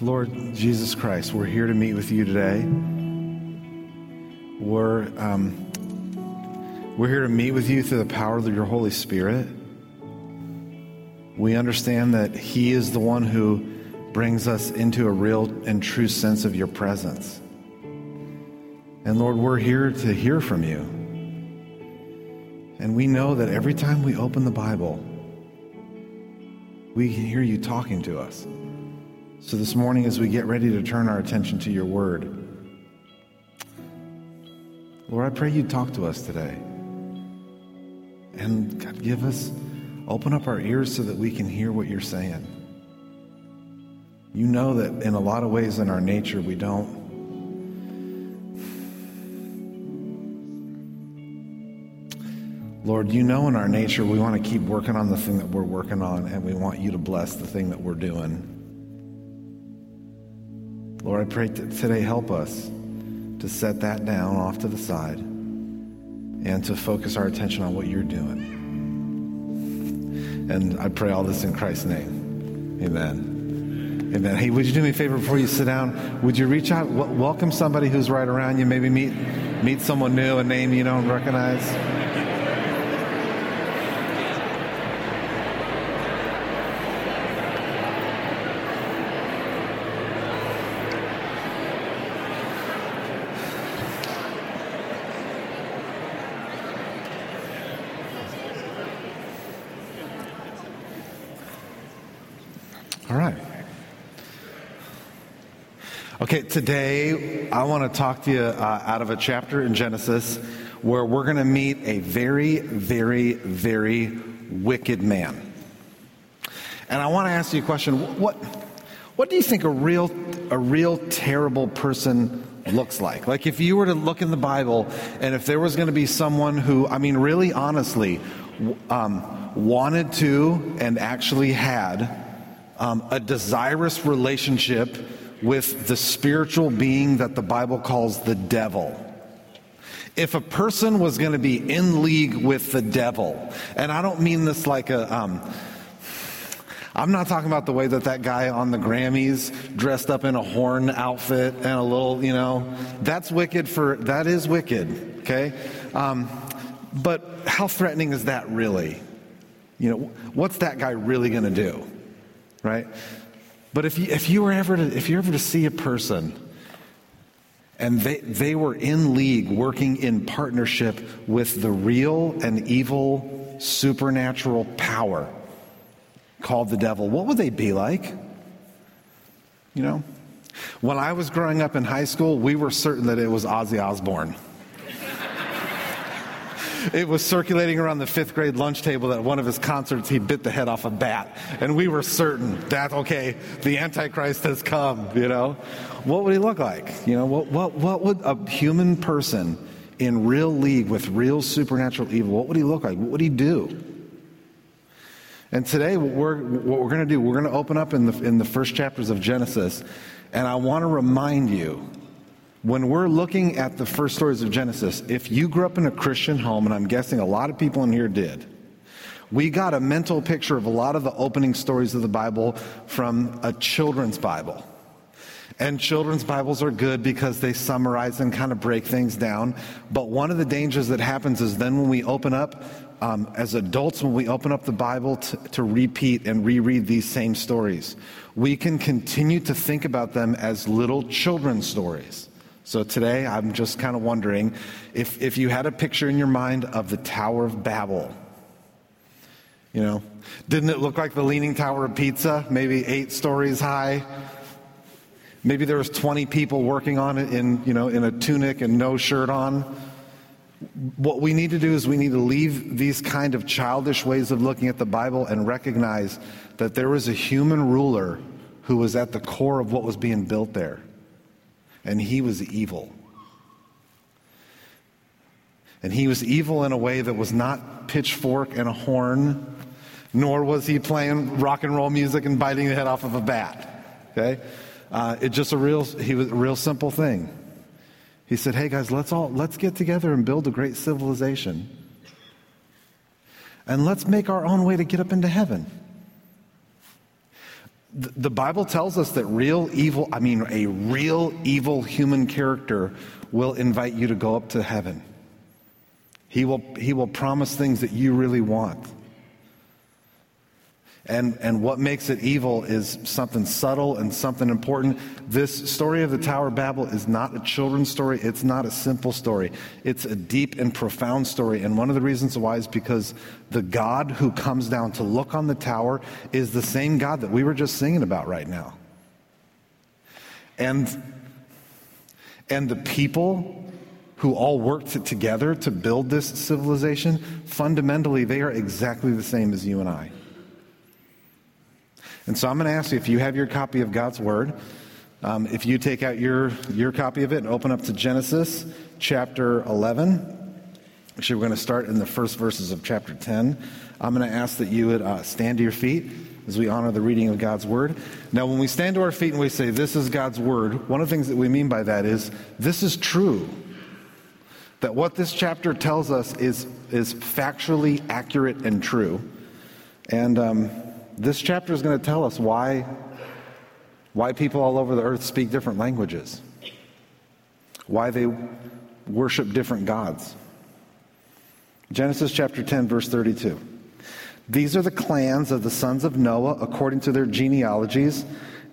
Lord Jesus Christ, we're here to meet with you today. We're, um, we're here to meet with you through the power of your Holy Spirit. We understand that He is the one who brings us into a real and true sense of your presence. And Lord, we're here to hear from you. And we know that every time we open the Bible, we can hear you talking to us. So this morning, as we get ready to turn our attention to your word, Lord, I pray you talk to us today. And God, give us, open up our ears so that we can hear what you're saying. You know that in a lot of ways in our nature, we don't. Lord, you know in our nature we want to keep working on the thing that we're working on, and we want you to bless the thing that we're doing. Lord, I pray t- today help us to set that down off to the side and to focus our attention on what you're doing. And I pray all this in Christ's name. Amen. Amen. Hey, would you do me a favor before you sit down? Would you reach out, w- welcome somebody who's right around you, maybe meet meet someone new, a name you don't recognize? All right. Okay, today I want to talk to you uh, out of a chapter in Genesis where we're going to meet a very, very, very wicked man. And I want to ask you a question. What, what do you think a real, a real terrible person looks like? Like if you were to look in the Bible and if there was going to be someone who, I mean, really honestly, um, wanted to and actually had um, a desirous relationship with the spiritual being that the Bible calls the devil. If a person was going to be in league with the devil, and I don't mean this like a, um, I'm not talking about the way that that guy on the Grammys dressed up in a horn outfit and a little, you know, that's wicked for, that is wicked, okay? Um, but how threatening is that really? You know, what's that guy really going to do? Right? But if you, if you were ever to, if you're ever to see a person and they, they were in league working in partnership with the real and evil supernatural power called the devil, what would they be like? You know? When I was growing up in high school, we were certain that it was Ozzy Osbourne. It was circulating around the fifth grade lunch table that one of his concerts he bit the head off a bat. And we were certain that, okay, the Antichrist has come, you know? What would he look like? You know, what, what, what would a human person in real league with real supernatural evil, what would he look like? What would he do? And today, what we're, what we're going to do, we're going to open up in the, in the first chapters of Genesis. And I want to remind you when we're looking at the first stories of Genesis, if you grew up in a Christian home, and I'm guessing a lot of people in here did, we got a mental picture of a lot of the opening stories of the Bible from a children's Bible. And children's Bibles are good because they summarize and kind of break things down. But one of the dangers that happens is then when we open up, um, as adults, when we open up the Bible to, to repeat and reread these same stories, we can continue to think about them as little children's stories. So today, I'm just kind of wondering if, if you had a picture in your mind of the Tower of Babel. You know, didn't it look like the Leaning Tower of Pisa, maybe eight stories high? Maybe there was 20 people working on it in, you know, in a tunic and no shirt on. What we need to do is we need to leave these kind of childish ways of looking at the Bible and recognize that there was a human ruler who was at the core of what was being built there. And he was evil. And he was evil in a way that was not pitchfork and a horn, nor was he playing rock and roll music and biting the head off of a bat. Okay? Uh, it's just a real, he was a real simple thing. He said, "Hey guys, let's all let's get together and build a great civilization, and let's make our own way to get up into heaven." The Bible tells us that real evil, I mean, a real evil human character will invite you to go up to heaven. He will, he will promise things that you really want. And, and what makes it evil is something subtle and something important. This story of the Tower of Babel is not a children's story. It's not a simple story. It's a deep and profound story. And one of the reasons why is because the God who comes down to look on the tower is the same God that we were just singing about right now. And, and the people who all worked together to build this civilization, fundamentally, they are exactly the same as you and I. And so I'm going to ask you if you have your copy of God's Word, um, if you take out your, your copy of it and open up to Genesis chapter 11. Actually, we're going to start in the first verses of chapter 10. I'm going to ask that you would uh, stand to your feet as we honor the reading of God's Word. Now, when we stand to our feet and we say, This is God's Word, one of the things that we mean by that is, This is true. That what this chapter tells us is, is factually accurate and true. And um, this chapter is going to tell us why, why people all over the earth speak different languages, why they worship different gods. Genesis chapter 10, verse 32. These are the clans of the sons of Noah according to their genealogies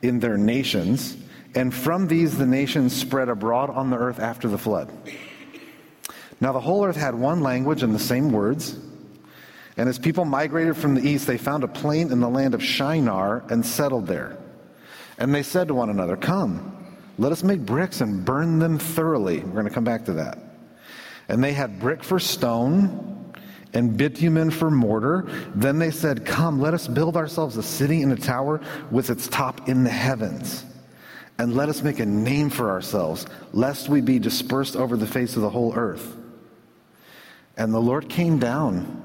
in their nations, and from these the nations spread abroad on the earth after the flood. Now the whole earth had one language and the same words. And as people migrated from the east, they found a plain in the land of Shinar and settled there. And they said to one another, Come, let us make bricks and burn them thoroughly. We're going to come back to that. And they had brick for stone and bitumen for mortar. Then they said, Come, let us build ourselves a city and a tower with its top in the heavens. And let us make a name for ourselves, lest we be dispersed over the face of the whole earth. And the Lord came down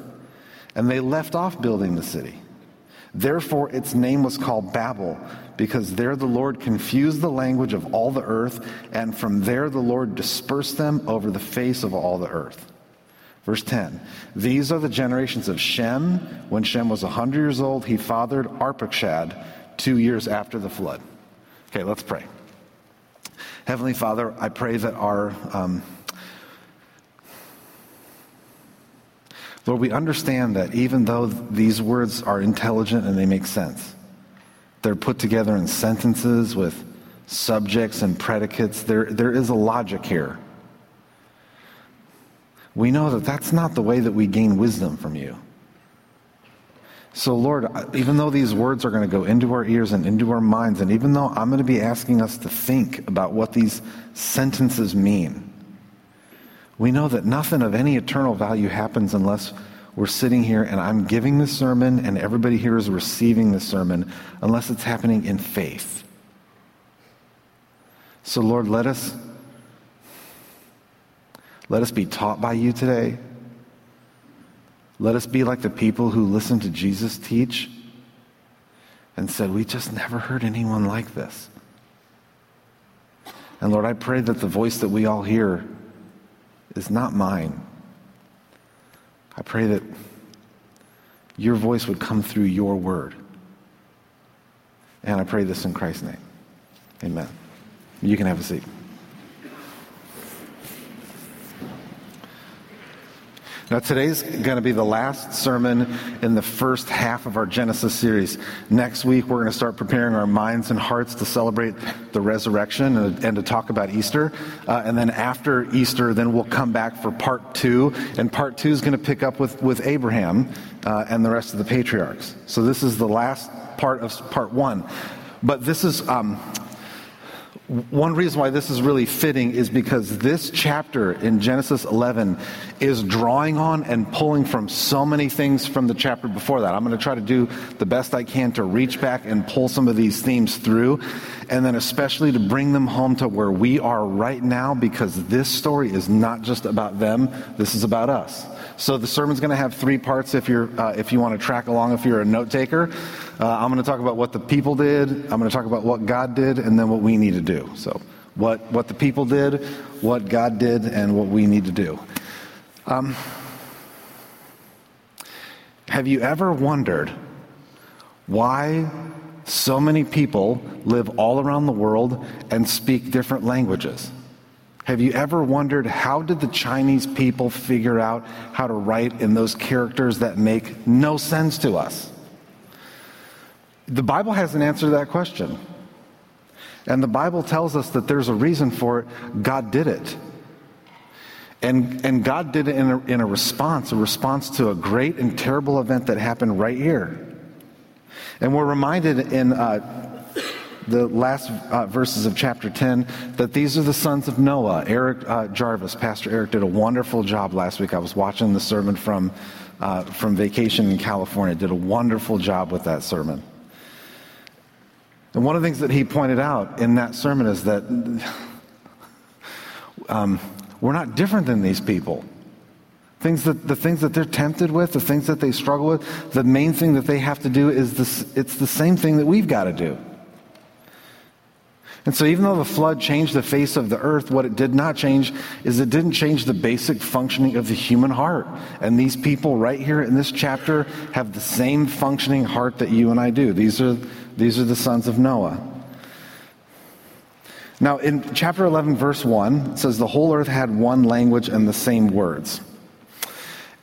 and they left off building the city. Therefore, its name was called Babel, because there the Lord confused the language of all the earth, and from there the Lord dispersed them over the face of all the earth. Verse 10 These are the generations of Shem. When Shem was 100 years old, he fathered Arpachshad two years after the flood. Okay, let's pray. Heavenly Father, I pray that our. Um, Lord, we understand that even though these words are intelligent and they make sense, they're put together in sentences with subjects and predicates. There, there is a logic here. We know that that's not the way that we gain wisdom from you. So, Lord, even though these words are going to go into our ears and into our minds, and even though I'm going to be asking us to think about what these sentences mean, we know that nothing of any eternal value happens unless we're sitting here and I'm giving the sermon and everybody here is receiving the sermon, unless it's happening in faith. So, Lord, let us. Let us be taught by you today. Let us be like the people who listened to Jesus teach and said, We just never heard anyone like this. And Lord, I pray that the voice that we all hear is not mine. I pray that your voice would come through your word. And I pray this in Christ's name. Amen. You can have a seat. Now, today's going to be the last sermon in the first half of our Genesis series. Next week, we're going to start preparing our minds and hearts to celebrate the resurrection and, and to talk about Easter. Uh, and then after Easter, then we'll come back for part two. And part two is going to pick up with, with Abraham uh, and the rest of the patriarchs. So this is the last part of part one. But this is. Um, One reason why this is really fitting is because this chapter in Genesis 11 is drawing on and pulling from so many things from the chapter before that. I'm going to try to do the best I can to reach back and pull some of these themes through, and then especially to bring them home to where we are right now because this story is not just about them, this is about us. So the sermon's going to have three parts if, you're, uh, if you want to track along if you're a note taker. Uh, I'm going to talk about what the people did, I'm going to talk about what God did, and then what we need to do. So, what, what the people did, what God did, and what we need to do. Um, have you ever wondered why so many people live all around the world and speak different languages? Have you ever wondered how did the Chinese people figure out how to write in those characters that make no sense to us? The Bible has an answer to that question. And the Bible tells us that there's a reason for it. God did it. And, and God did it in a, in a response, a response to a great and terrible event that happened right here. And we're reminded in uh, the last uh, verses of chapter 10 that these are the sons of Noah. Eric uh, Jarvis, Pastor Eric, did a wonderful job last week. I was watching the sermon from, uh, from vacation in California, did a wonderful job with that sermon. And one of the things that he pointed out in that sermon is that um, we're not different than these people. Things that, the things that they're tempted with, the things that they struggle with, the main thing that they have to do is this, it's the same thing that we've got to do. And so, even though the flood changed the face of the earth, what it did not change is it didn't change the basic functioning of the human heart. And these people, right here in this chapter, have the same functioning heart that you and I do. These are, these are the sons of Noah. Now, in chapter 11, verse 1, it says, The whole earth had one language and the same words.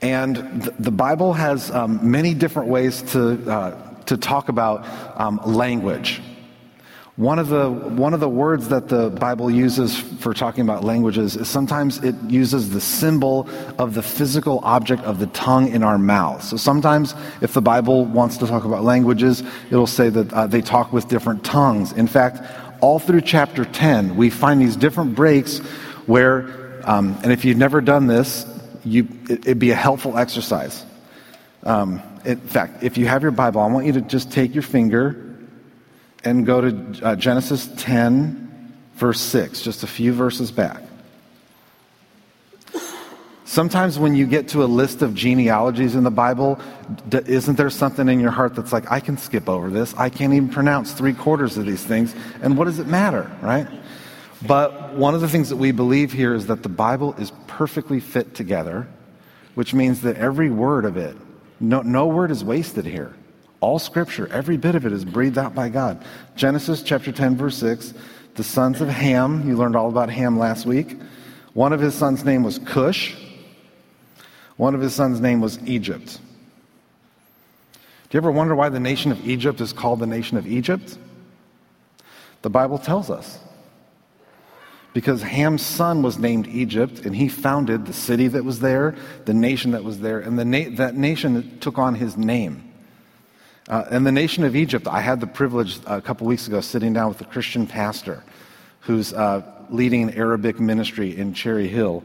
And the Bible has um, many different ways to, uh, to talk about um, language. One of, the, one of the words that the Bible uses for talking about languages is sometimes it uses the symbol of the physical object of the tongue in our mouth. So sometimes, if the Bible wants to talk about languages, it'll say that uh, they talk with different tongues. In fact, all through chapter 10, we find these different breaks where, um, and if you've never done this, you, it, would be a helpful exercise. Um, in fact, if you have your Bible, I want you to just take your finger and go to uh, Genesis 10, verse 6, just a few verses back. Sometimes when you get to a list of genealogies in the Bible, isn't there something in your heart that's like, I can skip over this? I can't even pronounce three quarters of these things. And what does it matter, right? But one of the things that we believe here is that the Bible is perfectly fit together, which means that every word of it, no, no word is wasted here. All scripture, every bit of it is breathed out by God. Genesis chapter 10, verse 6, the sons of Ham, you learned all about Ham last week. One of his sons' name was Cush. One of his sons' name was Egypt. Do you ever wonder why the nation of Egypt is called the nation of Egypt? The Bible tells us. Because Ham's son was named Egypt, and he founded the city that was there, the nation that was there, and the na- that nation took on his name. Uh, in the nation of Egypt, I had the privilege a couple weeks ago sitting down with a Christian pastor who's uh, leading Arabic ministry in Cherry Hill.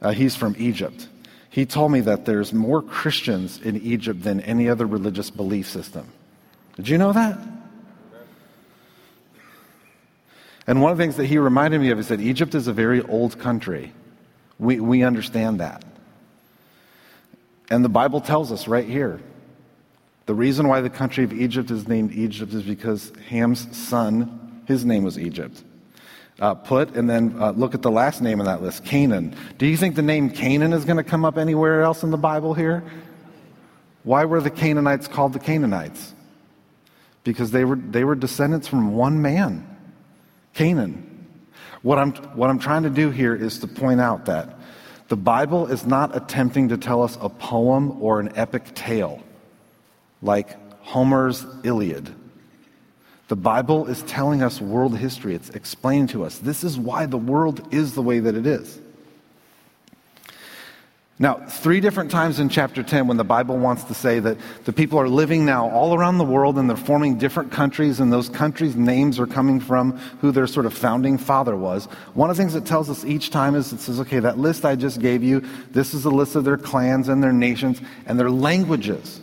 Uh, he's from Egypt. He told me that there's more Christians in Egypt than any other religious belief system. Did you know that? And one of the things that he reminded me of is that Egypt is a very old country. We, we understand that. And the Bible tells us right here the reason why the country of Egypt is named Egypt is because Ham's son, his name was Egypt. Uh, put and then uh, look at the last name on that list, Canaan. Do you think the name Canaan is going to come up anywhere else in the Bible here? Why were the Canaanites called the Canaanites? Because they were, they were descendants from one man, Canaan. What I'm, what I'm trying to do here is to point out that the Bible is not attempting to tell us a poem or an epic tale like Homer's Iliad. The Bible is telling us world history. It's explaining to us this is why the world is the way that it is. Now, three different times in chapter 10, when the Bible wants to say that the people are living now all around the world and they're forming different countries, and those countries' names are coming from who their sort of founding father was. One of the things it tells us each time is it says, okay, that list I just gave you, this is a list of their clans and their nations and their languages.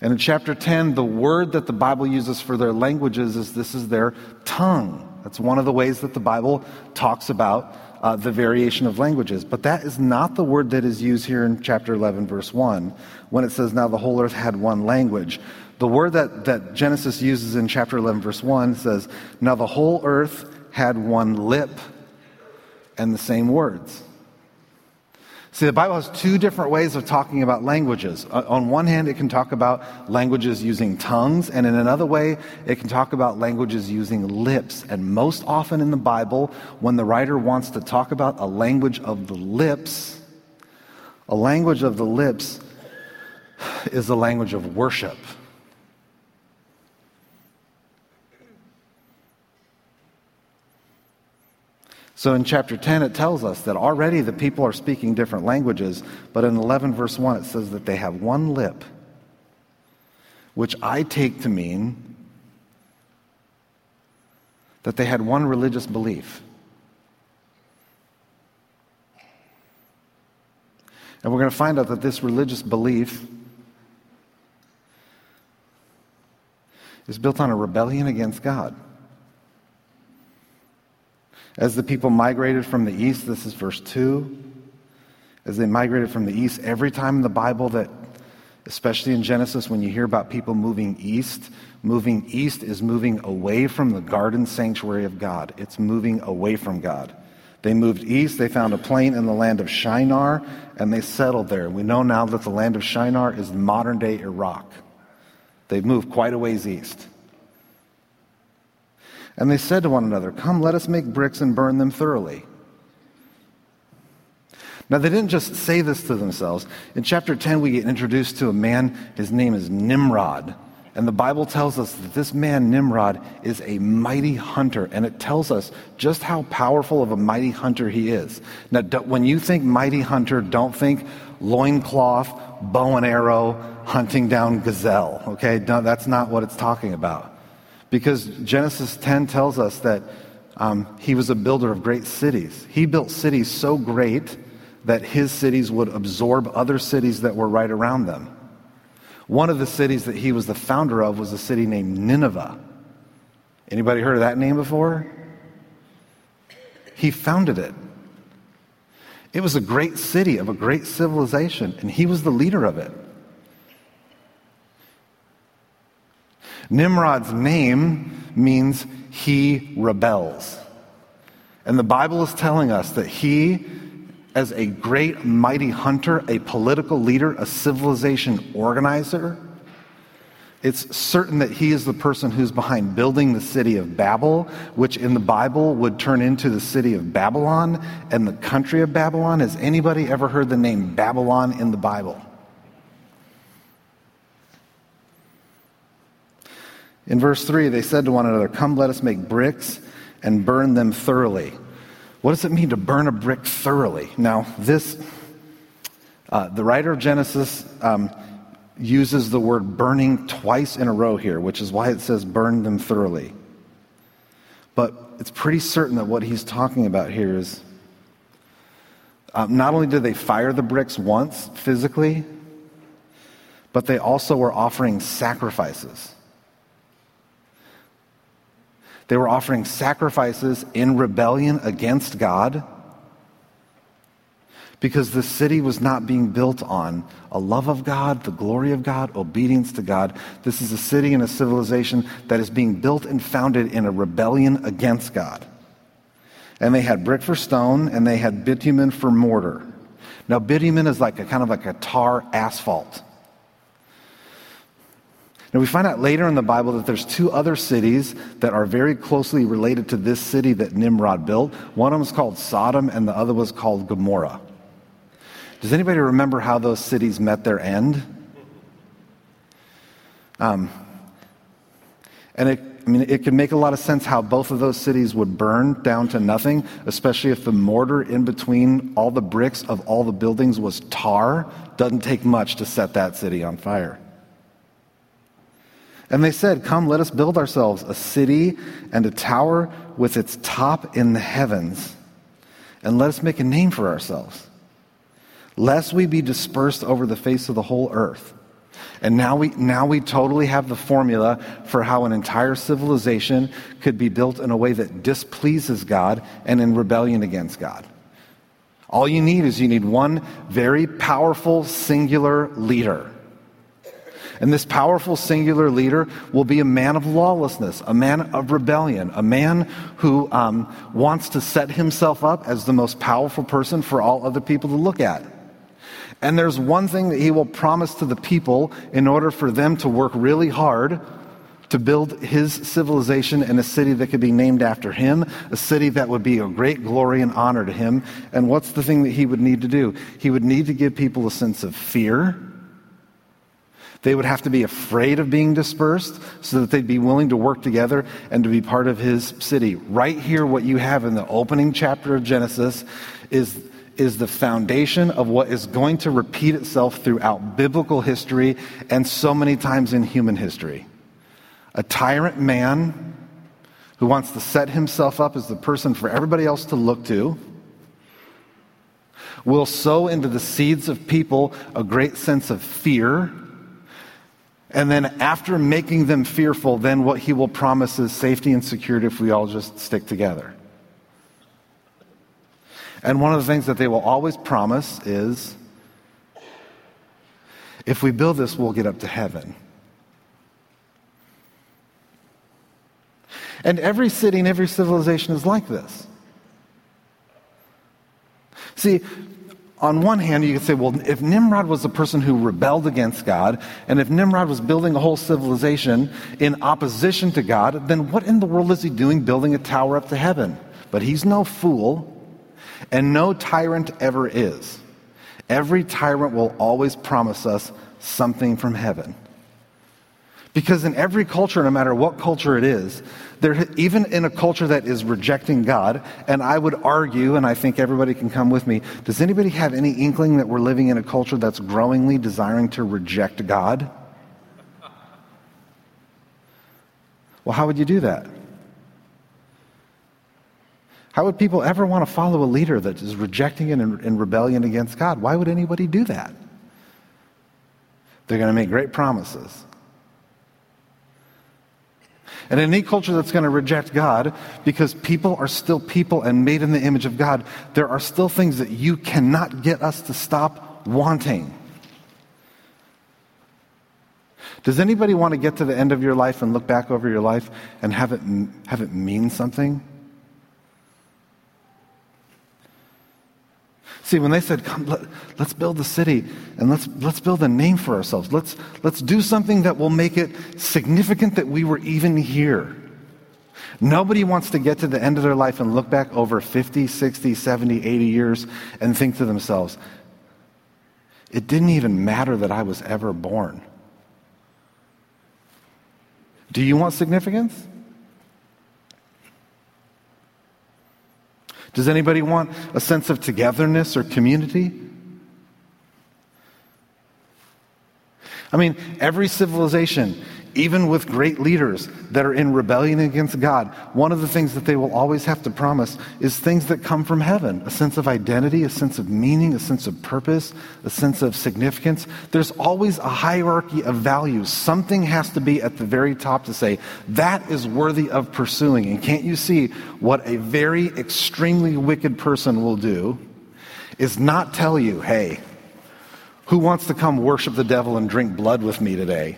And in chapter 10, the word that the Bible uses for their languages is this is their tongue. That's one of the ways that the Bible talks about uh, the variation of languages. But that is not the word that is used here in chapter 11, verse 1, when it says, Now the whole earth had one language. The word that, that Genesis uses in chapter 11, verse 1 says, Now the whole earth had one lip and the same words. See, the Bible has two different ways of talking about languages. On one hand, it can talk about languages using tongues, and in another way, it can talk about languages using lips. And most often in the Bible, when the writer wants to talk about a language of the lips, a language of the lips is the language of worship. So in chapter 10, it tells us that already the people are speaking different languages, but in 11, verse 1, it says that they have one lip, which I take to mean that they had one religious belief. And we're going to find out that this religious belief is built on a rebellion against God. As the people migrated from the east, this is verse 2. As they migrated from the east, every time in the Bible that, especially in Genesis, when you hear about people moving east, moving east is moving away from the garden sanctuary of God. It's moving away from God. They moved east, they found a plain in the land of Shinar, and they settled there. We know now that the land of Shinar is modern day Iraq. They've moved quite a ways east. And they said to one another, Come, let us make bricks and burn them thoroughly. Now, they didn't just say this to themselves. In chapter 10, we get introduced to a man. His name is Nimrod. And the Bible tells us that this man, Nimrod, is a mighty hunter. And it tells us just how powerful of a mighty hunter he is. Now, when you think mighty hunter, don't think loincloth, bow and arrow, hunting down gazelle. Okay? That's not what it's talking about. Because Genesis 10 tells us that um, he was a builder of great cities. He built cities so great that his cities would absorb other cities that were right around them. One of the cities that he was the founder of was a city named Nineveh. Anybody heard of that name before? He founded it. It was a great city of a great civilization, and he was the leader of it. Nimrod's name means he rebels. And the Bible is telling us that he, as a great, mighty hunter, a political leader, a civilization organizer, it's certain that he is the person who's behind building the city of Babel, which in the Bible would turn into the city of Babylon and the country of Babylon. Has anybody ever heard the name Babylon in the Bible? In verse 3, they said to one another, Come, let us make bricks and burn them thoroughly. What does it mean to burn a brick thoroughly? Now, this, uh, the writer of Genesis um, uses the word burning twice in a row here, which is why it says burn them thoroughly. But it's pretty certain that what he's talking about here is um, not only did they fire the bricks once physically, but they also were offering sacrifices. They were offering sacrifices in rebellion against God because the city was not being built on a love of God, the glory of God, obedience to God. This is a city and a civilization that is being built and founded in a rebellion against God. And they had brick for stone and they had bitumen for mortar. Now, bitumen is like a kind of like a tar asphalt. Now, we find out later in the Bible that there's two other cities that are very closely related to this city that Nimrod built. One of them is called Sodom, and the other was called Gomorrah. Does anybody remember how those cities met their end? Um, And it, I mean, it could make a lot of sense how both of those cities would burn down to nothing, especially if the mortar in between all the bricks of all the buildings was tar. Doesn't take much to set that city on fire. And they said, Come, let us build ourselves a city and a tower with its top in the heavens, and let us make a name for ourselves, lest we be dispersed over the face of the whole earth. And now we, now we totally have the formula for how an entire civilization could be built in a way that displeases God and in rebellion against God. All you need is you need one very powerful, singular leader. And this powerful, singular leader will be a man of lawlessness, a man of rebellion, a man who um, wants to set himself up as the most powerful person for all other people to look at. And there's one thing that he will promise to the people in order for them to work really hard to build his civilization in a city that could be named after him, a city that would be a great glory and honor to him. And what's the thing that he would need to do? He would need to give people a sense of fear. They would have to be afraid of being dispersed so that they'd be willing to work together and to be part of his city. Right here, what you have in the opening chapter of Genesis is is the foundation of what is going to repeat itself throughout biblical history and so many times in human history. A tyrant man who wants to set himself up as the person for everybody else to look to will sow into the seeds of people a great sense of fear. And then, after making them fearful, then what he will promise is safety and security if we all just stick together. And one of the things that they will always promise is if we build this, we'll get up to heaven. And every city and every civilization is like this. See, on one hand, you could say, well, if Nimrod was the person who rebelled against God, and if Nimrod was building a whole civilization in opposition to God, then what in the world is he doing building a tower up to heaven? But he's no fool. And no tyrant ever is. Every tyrant will always promise us something from heaven. Because in every culture, no matter what culture it is, there, even in a culture that is rejecting God, and I would argue, and I think everybody can come with me, does anybody have any inkling that we're living in a culture that's growingly desiring to reject God? Well, how would you do that? How would people ever want to follow a leader that is rejecting it and in rebellion against God? Why would anybody do that? They're going to make great promises. And in any culture that's going to reject God, because people are still people and made in the image of God, there are still things that you cannot get us to stop wanting. Does anybody want to get to the end of your life and look back over your life and have it, have it mean something? See, when they said, Come, let, us build a city and let's, let's build a name for ourselves, let's, let's do something that will make it significant that we were even here. Nobody wants to get to the end of their life and look back over 50, 60, 70, 80 years and think to themselves, it didn't even matter that I was ever born. Do you want significance? Does anybody want a sense of togetherness or community? I mean, every civilization even with great leaders that are in rebellion against God, one of the things that they will always have to promise is things that come from heaven a sense of identity, a sense of meaning, a sense of purpose, a sense of significance. There's always a hierarchy of values. Something has to be at the very top to say, that is worthy of pursuing. And can't you see what a very extremely wicked person will do? Is not tell you, hey, who wants to come worship the devil and drink blood with me today?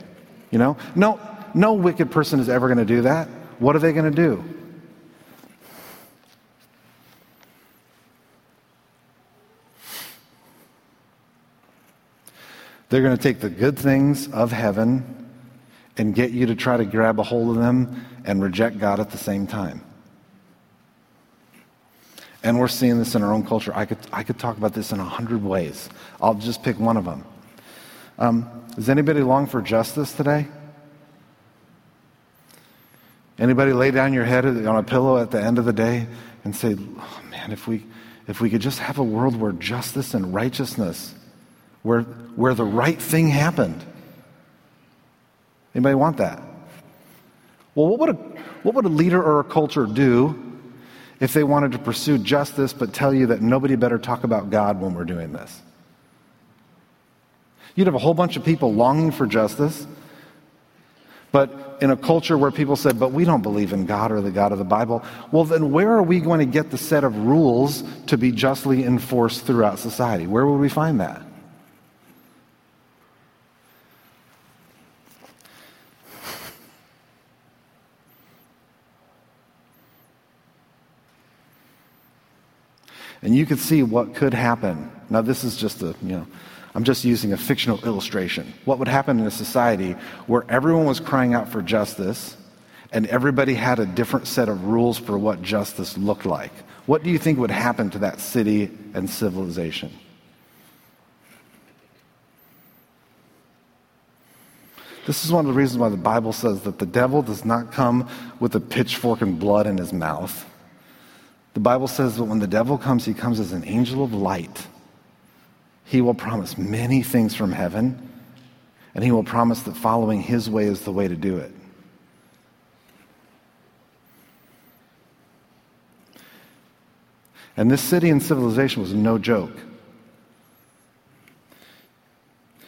You know? No, no wicked person is ever going to do that. What are they going to do? They're going to take the good things of heaven and get you to try to grab a hold of them and reject God at the same time. And we're seeing this in our own culture. I could, I could talk about this in a hundred ways. I'll just pick one of them. Um, does anybody long for justice today? Anybody lay down your head on a pillow at the end of the day and say, oh, man, if we, if we could just have a world where justice and righteousness, where, where the right thing happened. Anybody want that? Well, what would, a, what would a leader or a culture do if they wanted to pursue justice but tell you that nobody better talk about God when we're doing this? You'd have a whole bunch of people longing for justice, but in a culture where people said, but we don't believe in God or the God of the Bible, well, then where are we going to get the set of rules to be justly enforced throughout society? Where would we find that? And you could see what could happen. Now, this is just a, you know, I'm just using a fictional illustration. What would happen in a society where everyone was crying out for justice and everybody had a different set of rules for what justice looked like? What do you think would happen to that city and civilization? This is one of the reasons why the Bible says that the devil does not come with a pitchfork and blood in his mouth. The Bible says that when the devil comes, he comes as an angel of light. He will promise many things from heaven, and he will promise that following his way is the way to do it. And this city and civilization was no joke.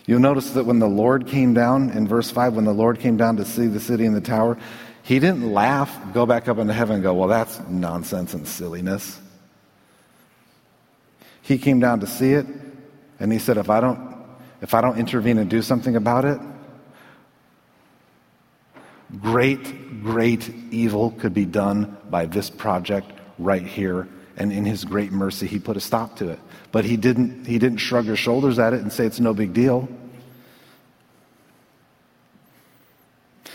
You'll notice that when the Lord came down in verse 5, when the Lord came down to see the city and the tower, he didn't laugh, go back up into heaven and go, well, that's nonsense and silliness. He came down to see it, and he said, if I don't, if I don't intervene and do something about it, great, great evil could be done by this project right here. And in his great mercy, he put a stop to it. But he didn't, he didn't shrug his shoulders at it and say it's no big deal.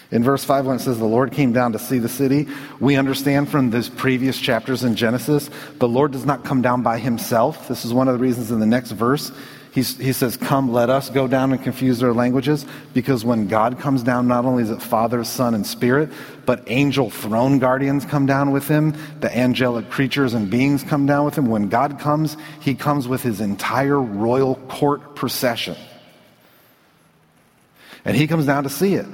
In verse 5, when it says the Lord came down to see the city, we understand from these previous chapters in Genesis, the Lord does not come down by himself. This is one of the reasons in the next verse, He's, he says, Come, let us go down and confuse their languages. Because when God comes down, not only is it Father, Son, and Spirit, but angel throne guardians come down with him. The angelic creatures and beings come down with him. When God comes, he comes with his entire royal court procession. And he comes down to see it.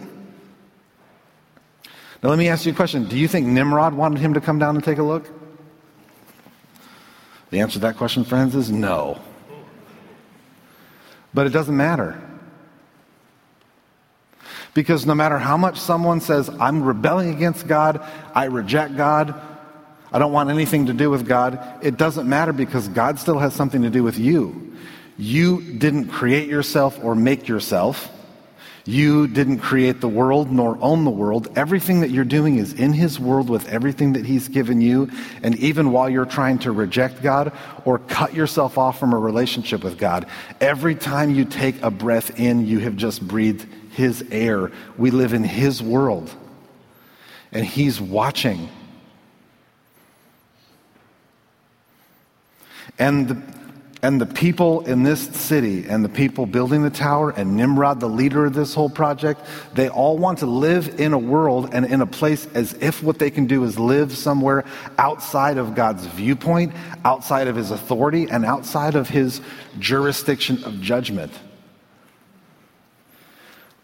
Now, let me ask you a question. Do you think Nimrod wanted him to come down and take a look? The answer to that question, friends, is no. But it doesn't matter. Because no matter how much someone says, I'm rebelling against God, I reject God, I don't want anything to do with God, it doesn't matter because God still has something to do with you. You didn't create yourself or make yourself. You didn't create the world nor own the world. Everything that you're doing is in His world with everything that He's given you. And even while you're trying to reject God or cut yourself off from a relationship with God, every time you take a breath in, you have just breathed His air. We live in His world. And He's watching. And the, and the people in this city and the people building the tower and Nimrod, the leader of this whole project, they all want to live in a world and in a place as if what they can do is live somewhere outside of God's viewpoint, outside of his authority, and outside of his jurisdiction of judgment.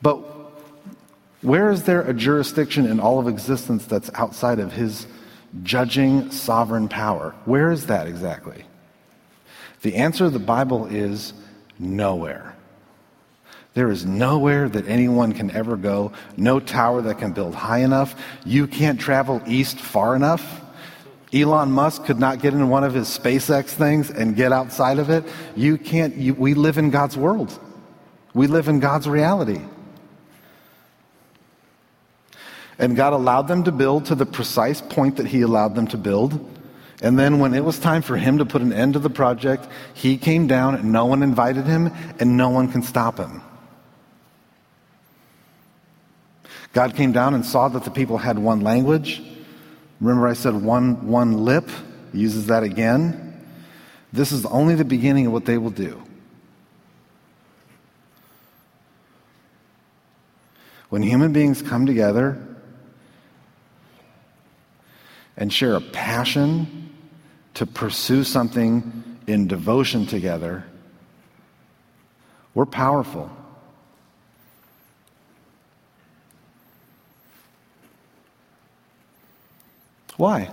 But where is there a jurisdiction in all of existence that's outside of his judging sovereign power? Where is that exactly? The answer of the Bible is nowhere. There is nowhere that anyone can ever go, no tower that can build high enough. You can't travel east far enough. Elon Musk could not get in one of his SpaceX things and get outside of it. You can't, you, we live in God's world. We live in God's reality. And God allowed them to build to the precise point that He allowed them to build. And then when it was time for him to put an end to the project, he came down and no one invited him and no one can stop him. God came down and saw that the people had one language. Remember I said one one lip? He uses that again. This is only the beginning of what they will do. When human beings come together and share a passion to pursue something in devotion together, we're powerful. Why?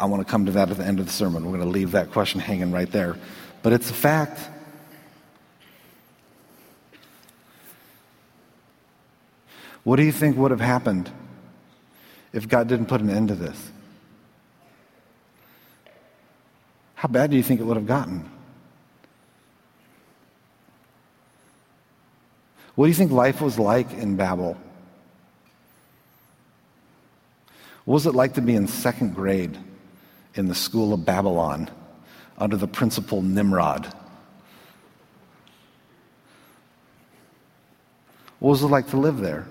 I want to come to that at the end of the sermon. We're going to leave that question hanging right there. But it's a fact. What do you think would have happened if God didn't put an end to this? How bad do you think it would have gotten? What do you think life was like in Babel? What was it like to be in second grade in the school of Babylon under the principal Nimrod? What was it like to live there?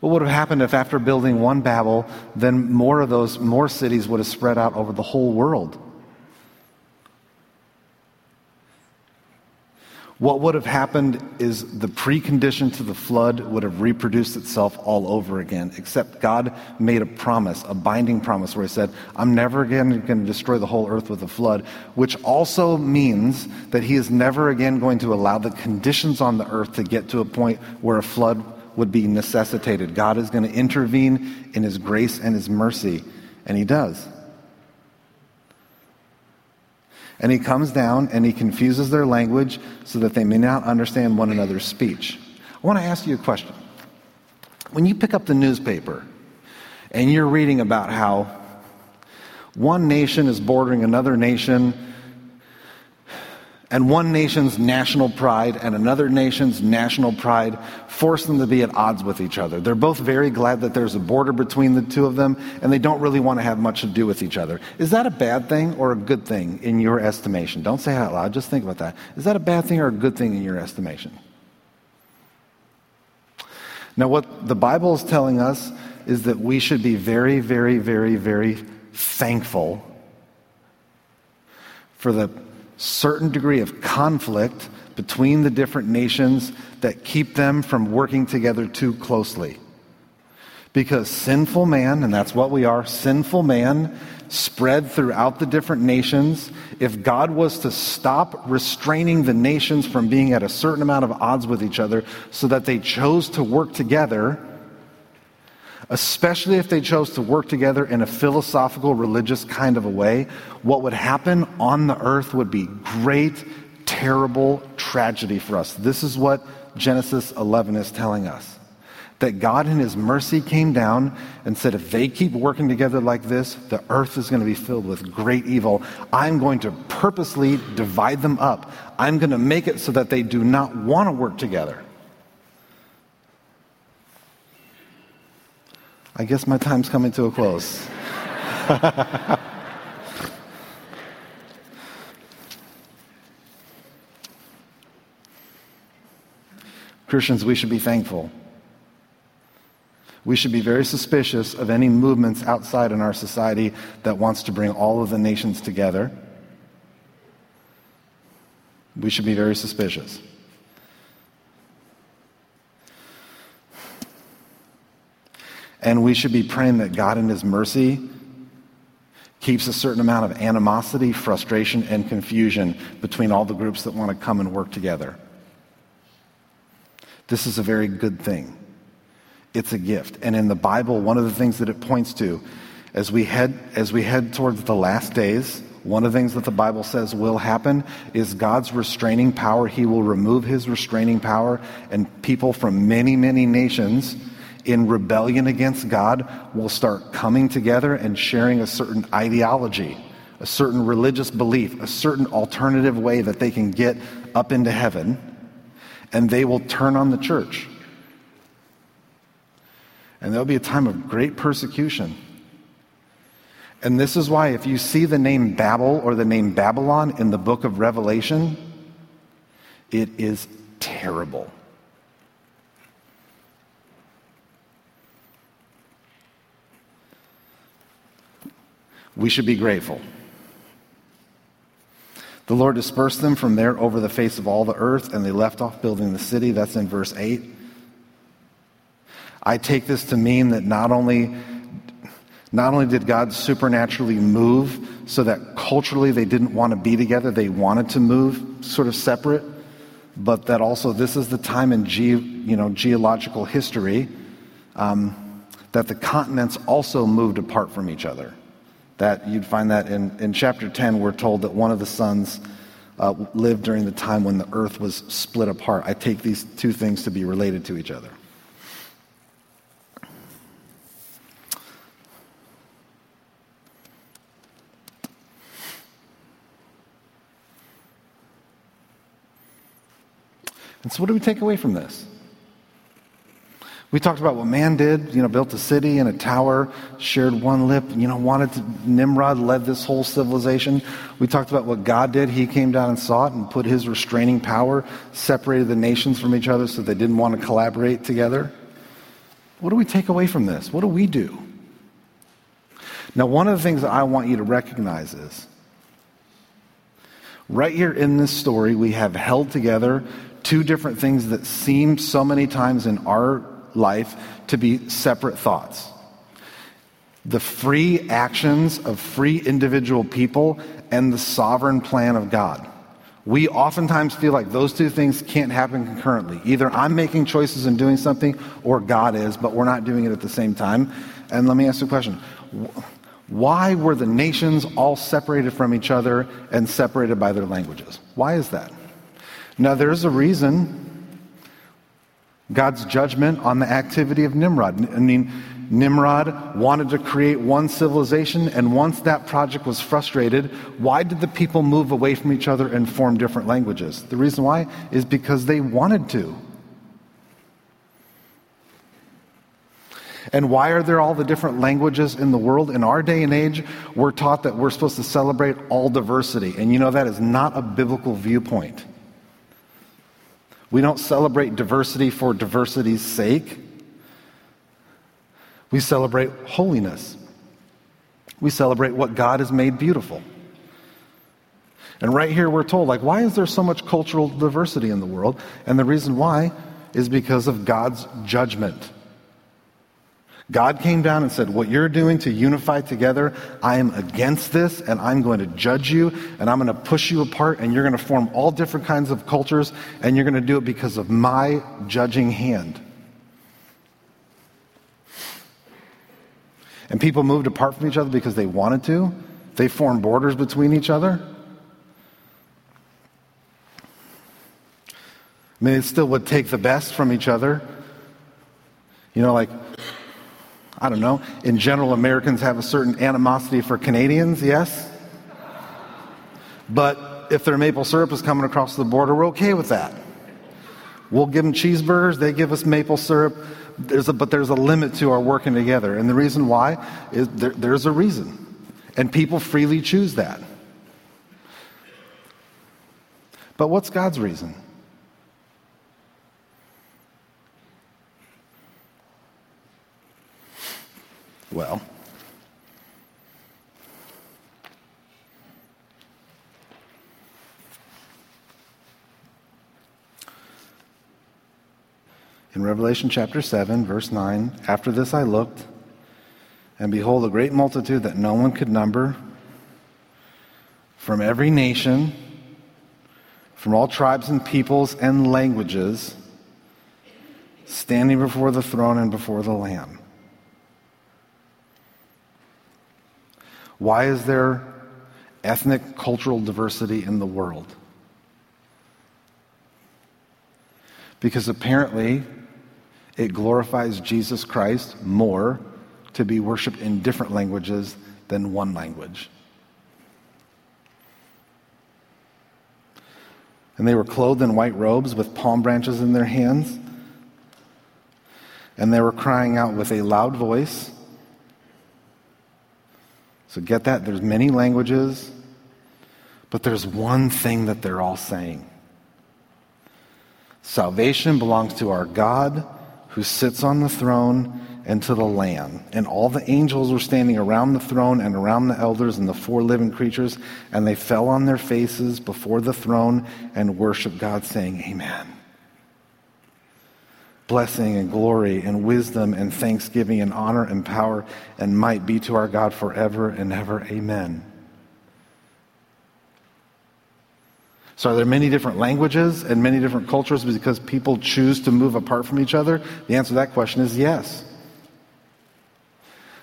What would have happened if, after building one Babel, then more of those, more cities would have spread out over the whole world? What would have happened is the precondition to the flood would have reproduced itself all over again, except God made a promise, a binding promise, where He said, I'm never again going to destroy the whole earth with a flood, which also means that He is never again going to allow the conditions on the earth to get to a point where a flood would be necessitated. God is going to intervene in His grace and His mercy, and He does. And he comes down and he confuses their language so that they may not understand one another's speech. I want to ask you a question. When you pick up the newspaper and you're reading about how one nation is bordering another nation and one nation's national pride and another nation's national pride force them to be at odds with each other. They're both very glad that there's a border between the two of them, and they don't really want to have much to do with each other. Is that a bad thing or a good thing in your estimation? Don't say it out loud, just think about that. Is that a bad thing or a good thing in your estimation? Now, what the Bible is telling us is that we should be very, very, very, very thankful for the certain degree of conflict between the different nations that keep them from working together too closely. Because sinful man, and that's what we are, sinful man spread throughout the different nations. If God was to stop restraining the nations from being at a certain amount of odds with each other so that they chose to work together, especially if they chose to work together in a philosophical, religious kind of a way, what would happen on the earth would be great, terrible tragedy for us. This is what Genesis 11 is telling us. That God, in His mercy, came down and said, if they keep working together like this, the earth is going to be filled with great evil. I'm going to purposely divide them up. I'm going to make it so that they do not want to work together. I guess my time's coming to a close. Christians, we should be thankful. We should be very suspicious of any movements outside in our society that wants to bring all of the nations together. We should be very suspicious. And we should be praying that God, in His mercy, keeps a certain amount of animosity, frustration, and confusion between all the groups that want to come and work together. This is a very good thing. It's a gift. And in the Bible, one of the things that it points to as we head as we head towards the last days, one of the things that the Bible says will happen is God's restraining power. He will remove his restraining power and people from many, many nations in rebellion against God will start coming together and sharing a certain ideology, a certain religious belief, a certain alternative way that they can get up into heaven, and they will turn on the church. And there'll be a time of great persecution. And this is why, if you see the name Babel or the name Babylon in the book of Revelation, it is terrible. We should be grateful. The Lord dispersed them from there over the face of all the earth, and they left off building the city. That's in verse 8. I take this to mean that not only, not only did God supernaturally move so that culturally they didn't want to be together, they wanted to move sort of separate, but that also this is the time in ge- you know, geological history um, that the continents also moved apart from each other. That you'd find that in, in chapter 10, we're told that one of the sons uh, lived during the time when the earth was split apart. I take these two things to be related to each other. And so, what do we take away from this? We talked about what man did, you know, built a city and a tower, shared one lip, you know, wanted to, Nimrod led this whole civilization. We talked about what God did. He came down and saw it and put his restraining power, separated the nations from each other so they didn't want to collaborate together. What do we take away from this? What do we do? Now, one of the things that I want you to recognize is right here in this story, we have held together two different things that seem so many times in our life to be separate thoughts. The free actions of free individual people and the sovereign plan of God. We oftentimes feel like those two things can't happen concurrently. Either I'm making choices and doing something, or God is, but we're not doing it at the same time. And let me ask you a question Why were the nations all separated from each other and separated by their languages? Why is that? Now, there's a reason God's judgment on the activity of Nimrod. I mean, Nimrod wanted to create one civilization, and once that project was frustrated, why did the people move away from each other and form different languages? The reason why is because they wanted to. And why are there all the different languages in the world? In our day and age, we're taught that we're supposed to celebrate all diversity. And you know, that is not a biblical viewpoint. We don't celebrate diversity for diversity's sake. We celebrate holiness. We celebrate what God has made beautiful. And right here we're told, like, why is there so much cultural diversity in the world? And the reason why is because of God's judgment. God came down and said, What you're doing to unify together, I am against this, and I'm going to judge you, and I'm going to push you apart, and you're going to form all different kinds of cultures, and you're going to do it because of my judging hand. And people moved apart from each other because they wanted to. They formed borders between each other. I mean, it still would take the best from each other. You know, like I don't know, in general, Americans have a certain animosity for Canadians, yes? But if their maple syrup is coming across the border, we're okay with that. We'll give them cheeseburgers, they give us maple syrup, there's a, but there's a limit to our working together. And the reason why is there, there's a reason. And people freely choose that. But what's God's reason? Well, in Revelation chapter 7, verse 9, after this I looked, and behold, a great multitude that no one could number from every nation, from all tribes and peoples and languages, standing before the throne and before the Lamb. Why is there ethnic cultural diversity in the world? Because apparently it glorifies Jesus Christ more to be worshiped in different languages than one language. And they were clothed in white robes with palm branches in their hands. And they were crying out with a loud voice so get that? There's many languages, but there's one thing that they're all saying. Salvation belongs to our God who sits on the throne and to the Lamb. And all the angels were standing around the throne and around the elders and the four living creatures, and they fell on their faces before the throne and worshiped God, saying, Amen. Blessing and glory and wisdom and thanksgiving and honor and power and might be to our God forever and ever. Amen. So, are there many different languages and many different cultures because people choose to move apart from each other? The answer to that question is yes.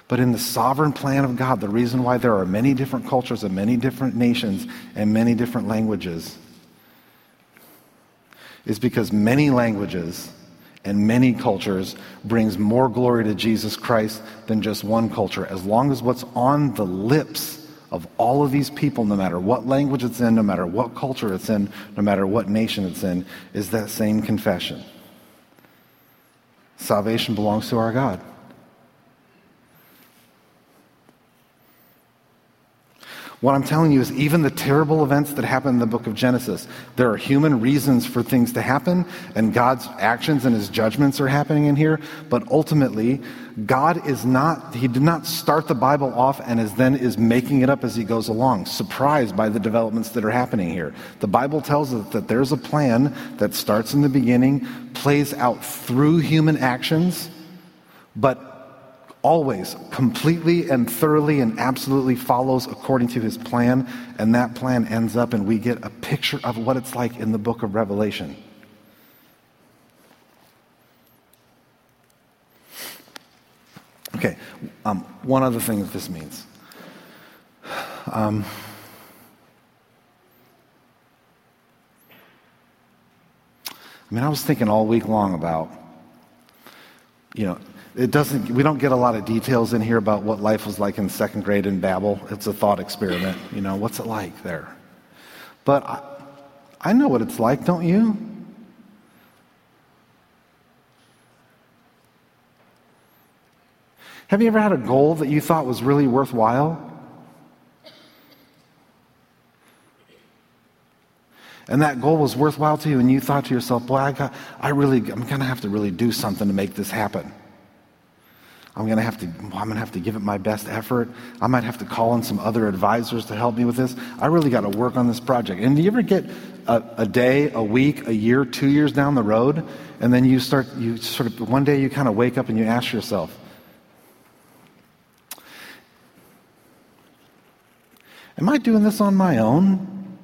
But in the sovereign plan of God, the reason why there are many different cultures and many different nations and many different languages is because many languages and many cultures brings more glory to Jesus Christ than just one culture as long as what's on the lips of all of these people, no matter what language it's in, no matter what culture it's in, no matter what nation it's in, is that same confession. Salvation belongs to our God. What I'm telling you is, even the terrible events that happen in the book of Genesis, there are human reasons for things to happen, and God's actions and his judgments are happening in here. But ultimately, God is not, he did not start the Bible off and is then is making it up as he goes along, surprised by the developments that are happening here. The Bible tells us that there's a plan that starts in the beginning, plays out through human actions, but always completely and thoroughly and absolutely follows according to his plan, and that plan ends up and we get a picture of what it's like in the book of Revelation. Okay, um, one other thing that this means. Um, I mean, I was thinking all week long about, you know, it doesn't, we don't get a lot of details in here about what life was like in second grade in Babel. It's a thought experiment. You know, what's it like there? But I, I know what it's like, don't you? Have you ever had a goal that you thought was really worthwhile? And that goal was worthwhile to you, and you thought to yourself, boy, I, got, I really, I'm going to have to really do something to make this happen. I'm going to have to I'm going to have to give it my best effort. I might have to call in some other advisors to help me with this. I really got to work on this project. And do you ever get a, a, day, a week, a year, two years down the road, and then you start you sort of one day you kind of wake up and you ask yourself, Am I doing this on my own?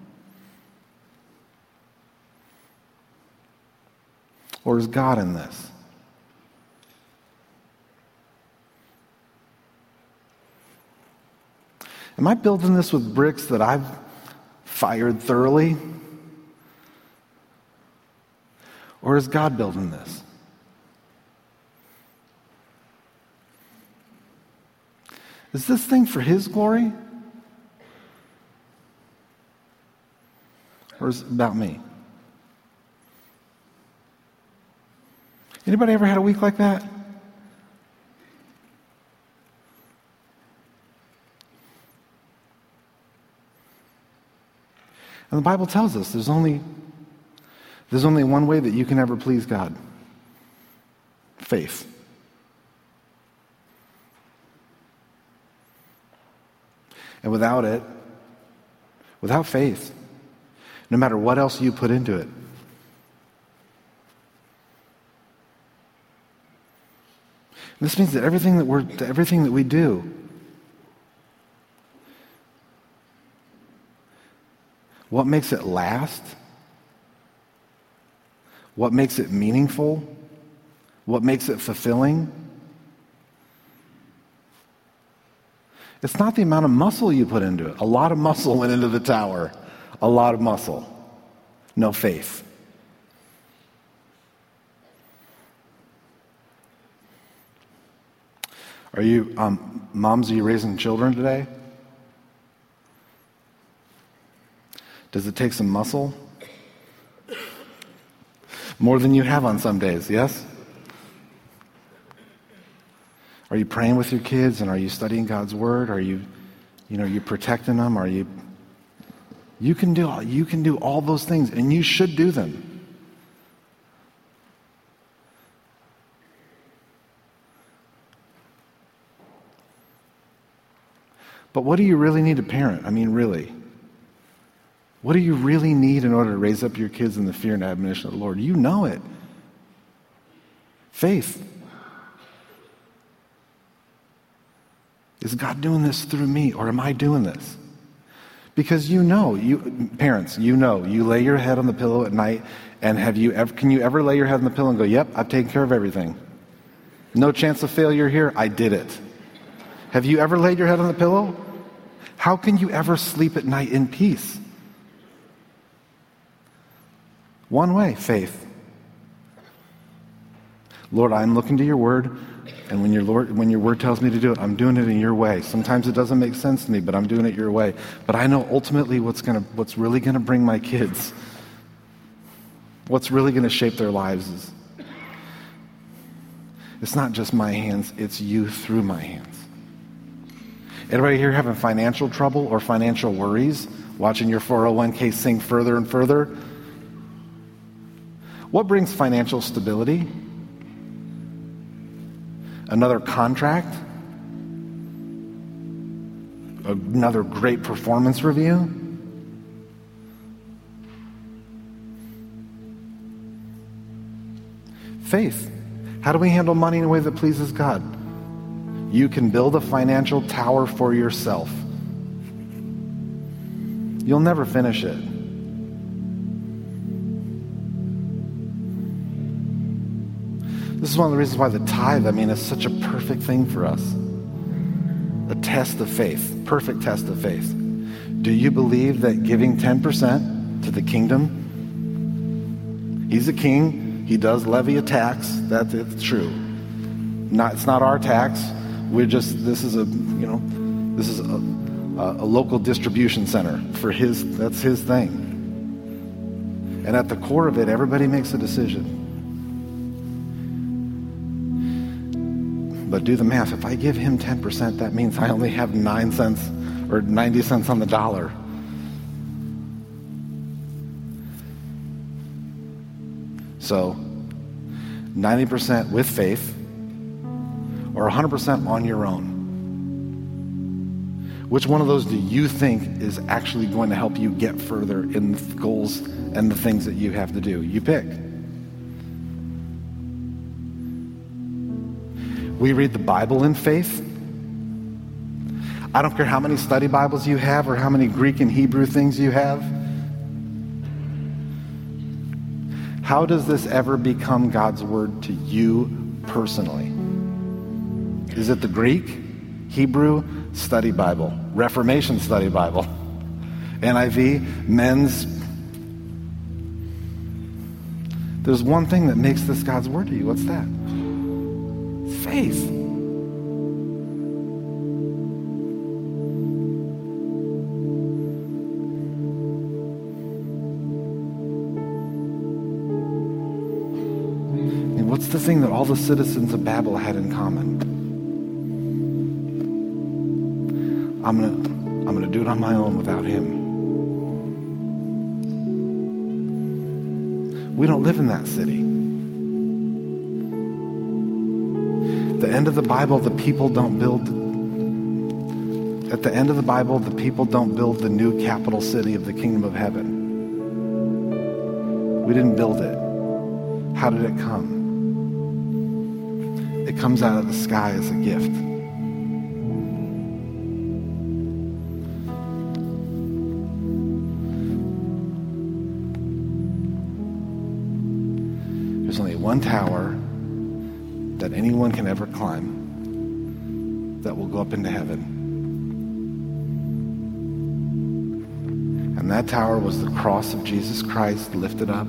Or is God in this? Am I building this with bricks that I've fired thoroughly? Or is God building this? Is this thing for His glory? Or is it about me? Anybody ever had a week like that? And the Bible tells us there's only, there's only one way that you can ever please God faith. And without it, without faith, no matter what else you put into it, this means that everything that we're everything that we do What makes it last? What makes it meaningful? What makes it fulfilling? It's not the amount of muscle you put into it. A lot of muscle went into the tower. A lot of muscle. No faith. Are you, um, moms, are you raising children today? Does it take some muscle? More than you have on some days, yes? Are you praying with your kids and are you studying God's word? Are you you know, you protecting them? Are you you can do all, you can do all those things and you should do them. But what do you really need a parent? I mean, really? What do you really need in order to raise up your kids in the fear and admonition of the Lord? You know it. Faith. Is God doing this through me or am I doing this? Because you know, you parents, you know, you lay your head on the pillow at night and have you ever can you ever lay your head on the pillow and go, "Yep, I've taken care of everything." No chance of failure here. I did it. Have you ever laid your head on the pillow? How can you ever sleep at night in peace? One way, faith. Lord, I'm looking to your word, and when your, Lord, when your word tells me to do it, I'm doing it in your way. Sometimes it doesn't make sense to me, but I'm doing it your way. But I know ultimately what's, gonna, what's really going to bring my kids, what's really going to shape their lives is it's not just my hands, it's you through my hands. Anybody here having financial trouble or financial worries, watching your 401k sink further and further? What brings financial stability? Another contract? Another great performance review? Faith. How do we handle money in a way that pleases God? You can build a financial tower for yourself. You'll never finish it. This is one of the reasons why the tithe, I mean, is such a perfect thing for us. A test of faith, perfect test of faith. Do you believe that giving 10% to the kingdom, he's a king, he does levy a tax, that's it's true. Not, it's not our tax. We're just, this is a, you know, this is a, a, a local distribution center for his, that's his thing. And at the core of it, everybody makes a decision. But do the math. If I give him 10%, that means I only have 9 cents or 90 cents on the dollar. So, 90% with faith or 100% on your own. Which one of those do you think is actually going to help you get further in the goals and the things that you have to do? You pick. We read the Bible in faith. I don't care how many study Bibles you have or how many Greek and Hebrew things you have. How does this ever become God's word to you personally? Is it the Greek, Hebrew study Bible, Reformation study Bible, NIV, men's? There's one thing that makes this God's word to you. What's that? Faith. What's the thing that all the citizens of Babel had in common? I'm gonna, I'm gonna do it on my own without him. We don't live in that city. End of the Bible, the people don't build. At the end of the Bible, the people don't build the new capital city of the kingdom of heaven. We didn't build it. How did it come? It comes out of the sky as a gift. There's only one tower anyone can ever climb that will go up into heaven. And that tower was the cross of Jesus Christ lifted up.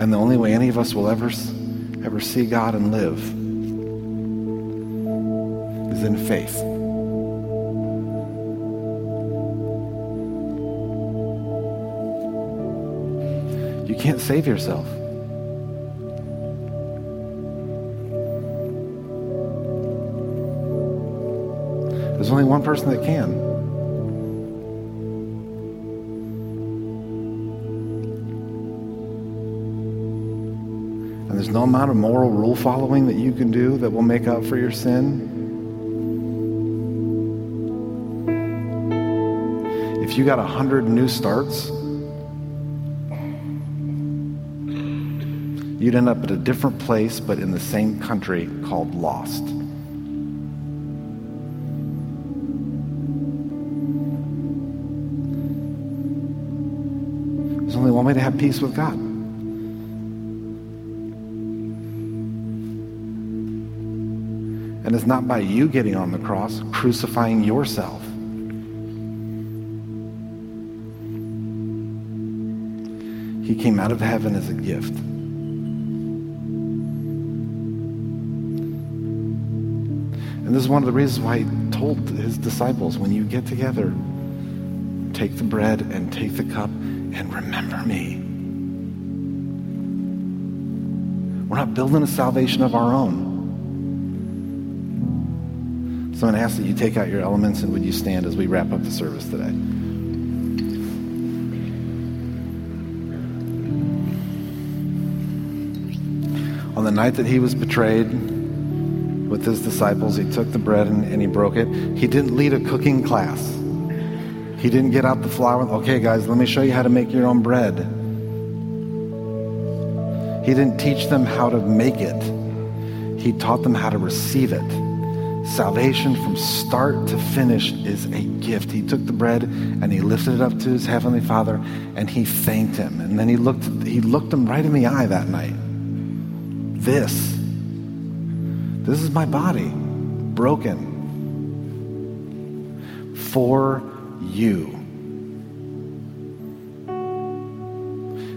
And the only way any of us will ever, ever see God and live is in faith. Can't save yourself. There's only one person that can. And there's no amount of moral rule following that you can do that will make up for your sin. If you got a hundred new starts, you'd end up at a different place, but in the same country called lost. There's only one way to have peace with God. And it's not by you getting on the cross, crucifying yourself. He came out of heaven as a gift. And this is one of the reasons why he told his disciples when you get together, take the bread and take the cup and remember me. We're not building a salvation of our own. So I'm going to ask that you take out your elements and would you stand as we wrap up the service today? On the night that he was betrayed with his disciples, he took the bread and, and he broke it. He didn't lead a cooking class. He didn't get out the flour. Okay, guys, let me show you how to make your own bread. He didn't teach them how to make it. He taught them how to receive it. Salvation from start to finish is a gift. He took the bread and he lifted it up to his heavenly Father and he thanked him. And then he looked he looked him right in the eye that night. This this is my body broken for you.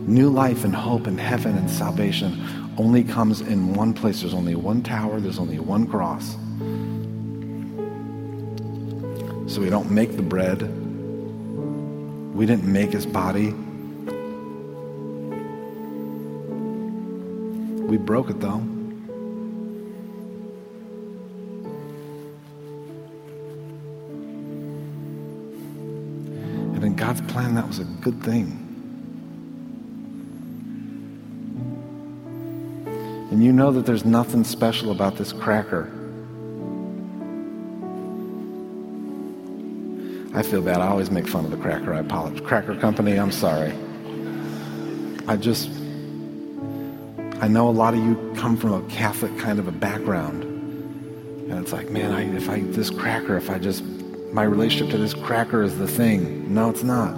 New life and hope and heaven and salvation only comes in one place. There's only one tower, there's only one cross. So we don't make the bread. We didn't make his body. We broke it though. God's plan, that was a good thing. And you know that there's nothing special about this cracker. I feel bad. I always make fun of the cracker. I apologize. Cracker Company, I'm sorry. I just, I know a lot of you come from a Catholic kind of a background. And it's like, man, I, if I, this cracker, if I just, my relationship to this cracker is the thing. No, it's not.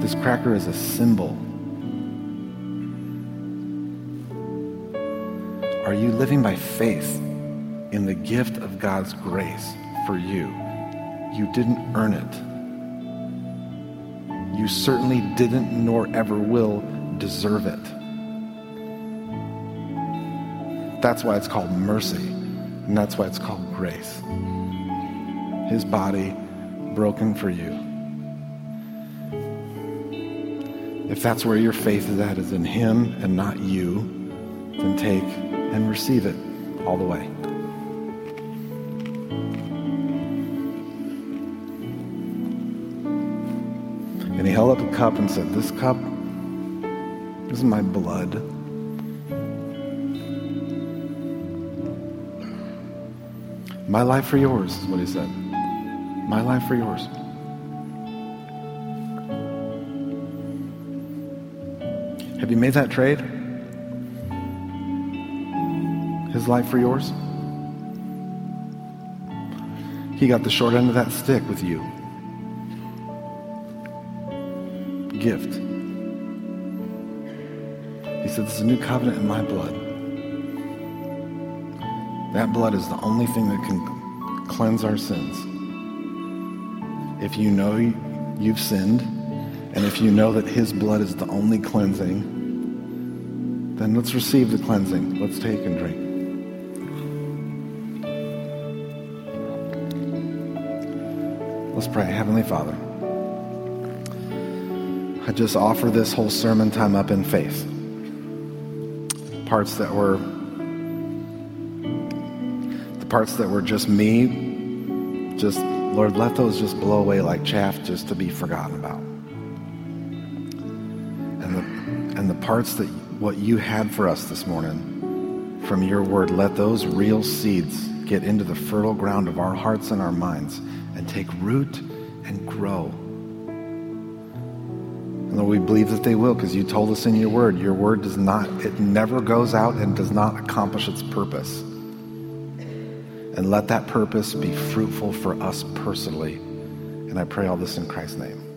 This cracker is a symbol. Are you living by faith in the gift of God's grace for you? You didn't earn it. You certainly didn't nor ever will deserve it. That's why it's called mercy, and that's why it's called grace. His body broken for you. If that's where your faith is at, is in Him and not you, then take and receive it all the way. And he held up a cup and said, This cup this is my blood. My life for yours is what he said. My life for yours. Have you made that trade? His life for yours? He got the short end of that stick with you. gift. He said, This is a new covenant in my blood. That blood is the only thing that can cleanse our sins. If you know you've sinned, and if you know that His blood is the only cleansing, then let's receive the cleansing. Let's take and drink. Let's pray. Heavenly Father. I just offer this whole sermon time up in faith. Parts that were the parts that were just me, just Lord, let those just blow away like chaff just to be forgotten about. And the and the parts that what you had for us this morning, from your word, let those real seeds get into the fertile ground of our hearts and our minds and take root and grow. And Lord, we believe that they will because you told us in your word. Your word does not, it never goes out and does not accomplish its purpose. And let that purpose be fruitful for us personally. And I pray all this in Christ's name.